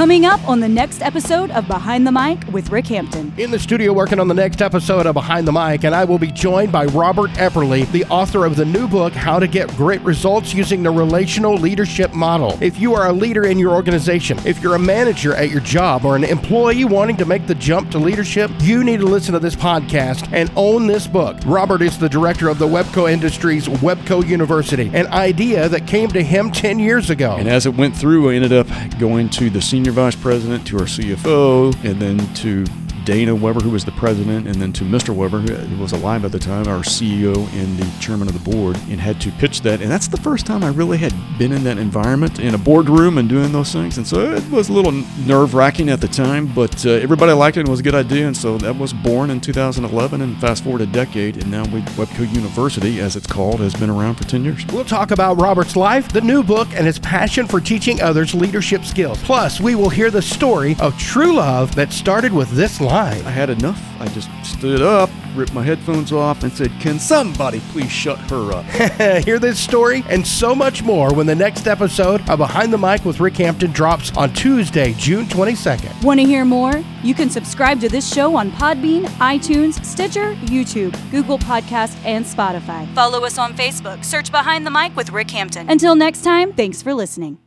Coming up on the next episode of Behind the Mic with Rick Hampton. In the studio working on the next episode of Behind the Mic, and I will be joined by Robert Epperly, the author of the new book, How to Get Great Results Using the Relational Leadership Model. If you are a leader in your organization, if you're a manager at your job, or an employee wanting to make the jump to leadership, you need to listen to this podcast and own this book. Robert is the director of the Webco Industries Webco University, an idea that came to him 10 years ago. And as it went through, I ended up going to the senior vice president, to our CFO, and then to Dana Weber, who was the president, and then to Mr. Weber, who was alive at the time, our CEO and the chairman of the board, and had to pitch that. And that's the first time I really had been in that environment in a boardroom and doing those things. And so it was a little nerve wracking at the time, but uh, everybody liked it and it was a good idea. And so that was born in 2011. And fast forward a decade, and now we, Webco University, as it's called, has been around for 10 years. We'll talk about Robert's life, the new book, and his passion for teaching others leadership skills. Plus, we will hear the story of true love that started with this line. I had enough. I just stood up, ripped my headphones off, and said, Can somebody please shut her up? Hear this story and so much more when the next episode of Behind the Mic with Rick Hampton drops on Tuesday, June 22nd. Want to hear more? You can subscribe to this show on Podbean, iTunes, Stitcher, YouTube, Google Podcast, and Spotify. Follow us on Facebook. Search Behind the Mic with Rick Hampton. Until next time, thanks for listening.